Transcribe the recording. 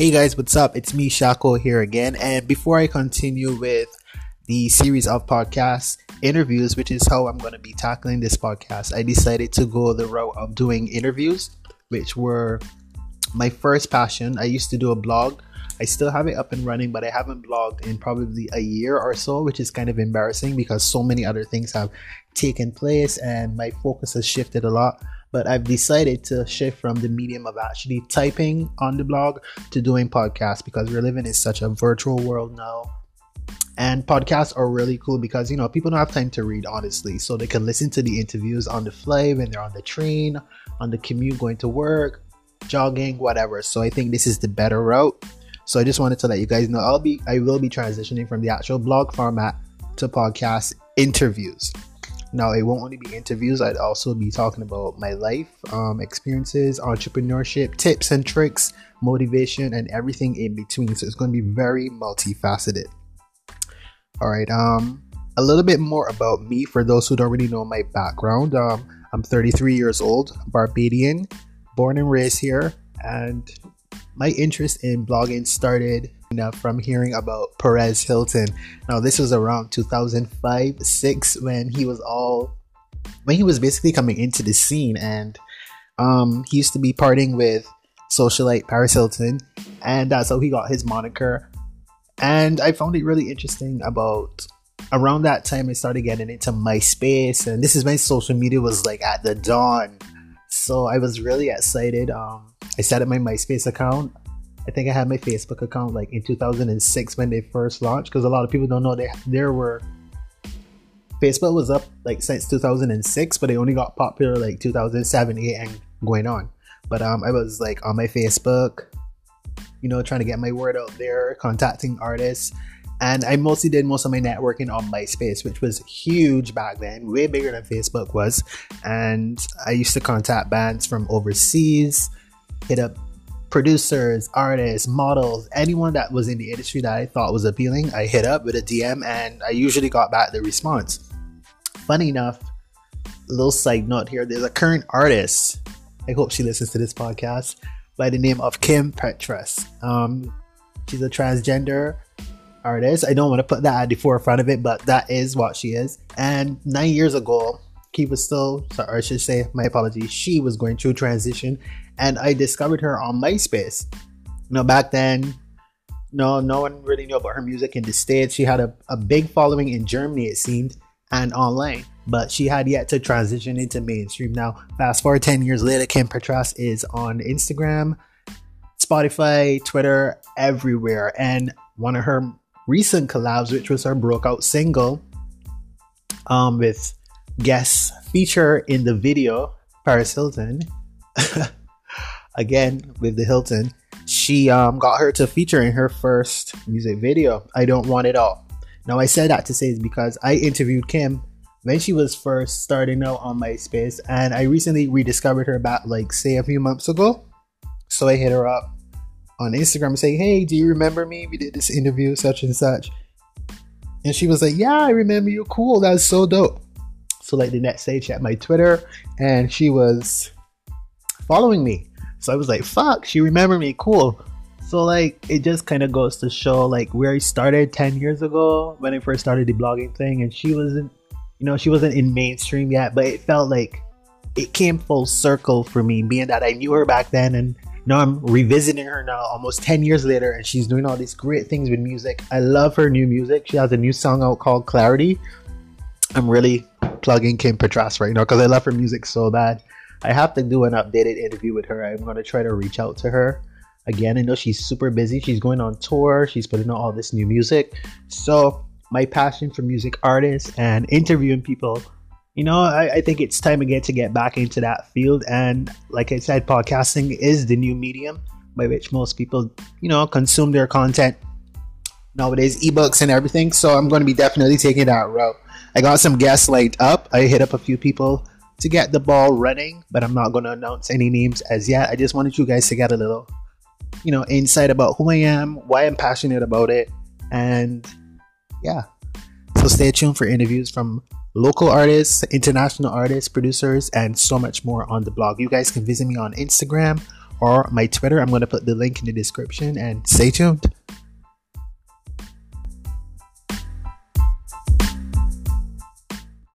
Hey guys, what's up? It's me, Shako, here again. And before I continue with the series of podcast interviews, which is how I'm going to be tackling this podcast, I decided to go the route of doing interviews, which were my first passion. I used to do a blog. I still have it up and running, but I haven't blogged in probably a year or so, which is kind of embarrassing because so many other things have taken place and my focus has shifted a lot but I've decided to shift from the medium of actually typing on the blog to doing podcasts because we're living in such a virtual world now. And podcasts are really cool because you know people don't have time to read honestly, so they can listen to the interviews on the fly when they're on the train, on the commute going to work, jogging, whatever. So I think this is the better route. So I just wanted to let you guys know I'll be I will be transitioning from the actual blog format to podcast interviews. Now, it won't only be interviews, I'd also be talking about my life um, experiences, entrepreneurship, tips and tricks, motivation, and everything in between. So it's going to be very multifaceted. All right, um, a little bit more about me for those who don't really know my background. Um, I'm 33 years old, Barbadian, born and raised here, and my interest in blogging started from hearing about Perez Hilton. Now this was around 2005, six when he was all when he was basically coming into the scene, and um, he used to be partying with socialite Paris Hilton, and that's how he got his moniker. And I found it really interesting about around that time I started getting into MySpace, and this is when social media was like at the dawn. So I was really excited. Um, I set up my MySpace account. I think I had my Facebook account like in 2006 when they first launched because a lot of people don't know they there were Facebook was up like since 2006, but it only got popular like 2007, 8, and going on. But um, I was like on my Facebook, you know, trying to get my word out there, contacting artists, and I mostly did most of my networking on MySpace, which was huge back then, way bigger than Facebook was. And I used to contact bands from overseas, hit up producers, artists, models, anyone that was in the industry that I thought was appealing, I hit up with a DM and I usually got back the response. Funny enough, little side note here there's a current artist, I hope she listens to this podcast, by the name of Kim Petras. Um, she's a transgender artist. I don't want to put that at the forefront of it, but that is what she is. And nine years ago, he was still, sorry, I should say, my apologies, she was going through transition and I discovered her on MySpace. You know, back then, no, no one really knew about her music in the States. She had a, a big following in Germany, it seemed, and online, but she had yet to transition into mainstream. Now, fast forward 10 years later, Kim Petras is on Instagram, Spotify, Twitter, everywhere. And one of her recent collabs, which was her breakout single um, with guest feature in the video, Paris Hilton. again with the Hilton, she um, got her to feature in her first music video, I Don't Want It All. Now, I said that to say is because I interviewed Kim when she was first starting out on MySpace, and I recently rediscovered her back, like, say, a few months ago. So I hit her up on Instagram saying, Hey, do you remember me? We did this interview, such and such. And she was like, Yeah, I remember you. Cool. That's so dope. So, like, the next day, checked my Twitter, and she was following me. So I was like, fuck, she remembered me. Cool. So like it just kind of goes to show like where I started 10 years ago when I first started the blogging thing and she wasn't you know, she wasn't in mainstream yet, but it felt like it came full circle for me being that I knew her back then and now I'm revisiting her now almost 10 years later and she's doing all these great things with music. I love her new music. She has a new song out called Clarity. I'm really plugging Kim Petras right now because I love her music so bad. I have to do an updated interview with her. I'm gonna try to reach out to her again. I know she's super busy. She's going on tour. She's putting out all this new music. So my passion for music artists and interviewing people, you know, I, I think it's time again to get back into that field. And like I said, podcasting is the new medium by which most people, you know, consume their content nowadays, ebooks and everything. So I'm going to be definitely taking that route. I got some guests lined up. I hit up a few people to get the ball running, but I'm not going to announce any names as yet. I just wanted you guys to get a little, you know, insight about who I am, why I'm passionate about it, and yeah. So stay tuned for interviews from local artists, international artists, producers, and so much more on the blog. You guys can visit me on Instagram or my Twitter. I'm going to put the link in the description and stay tuned.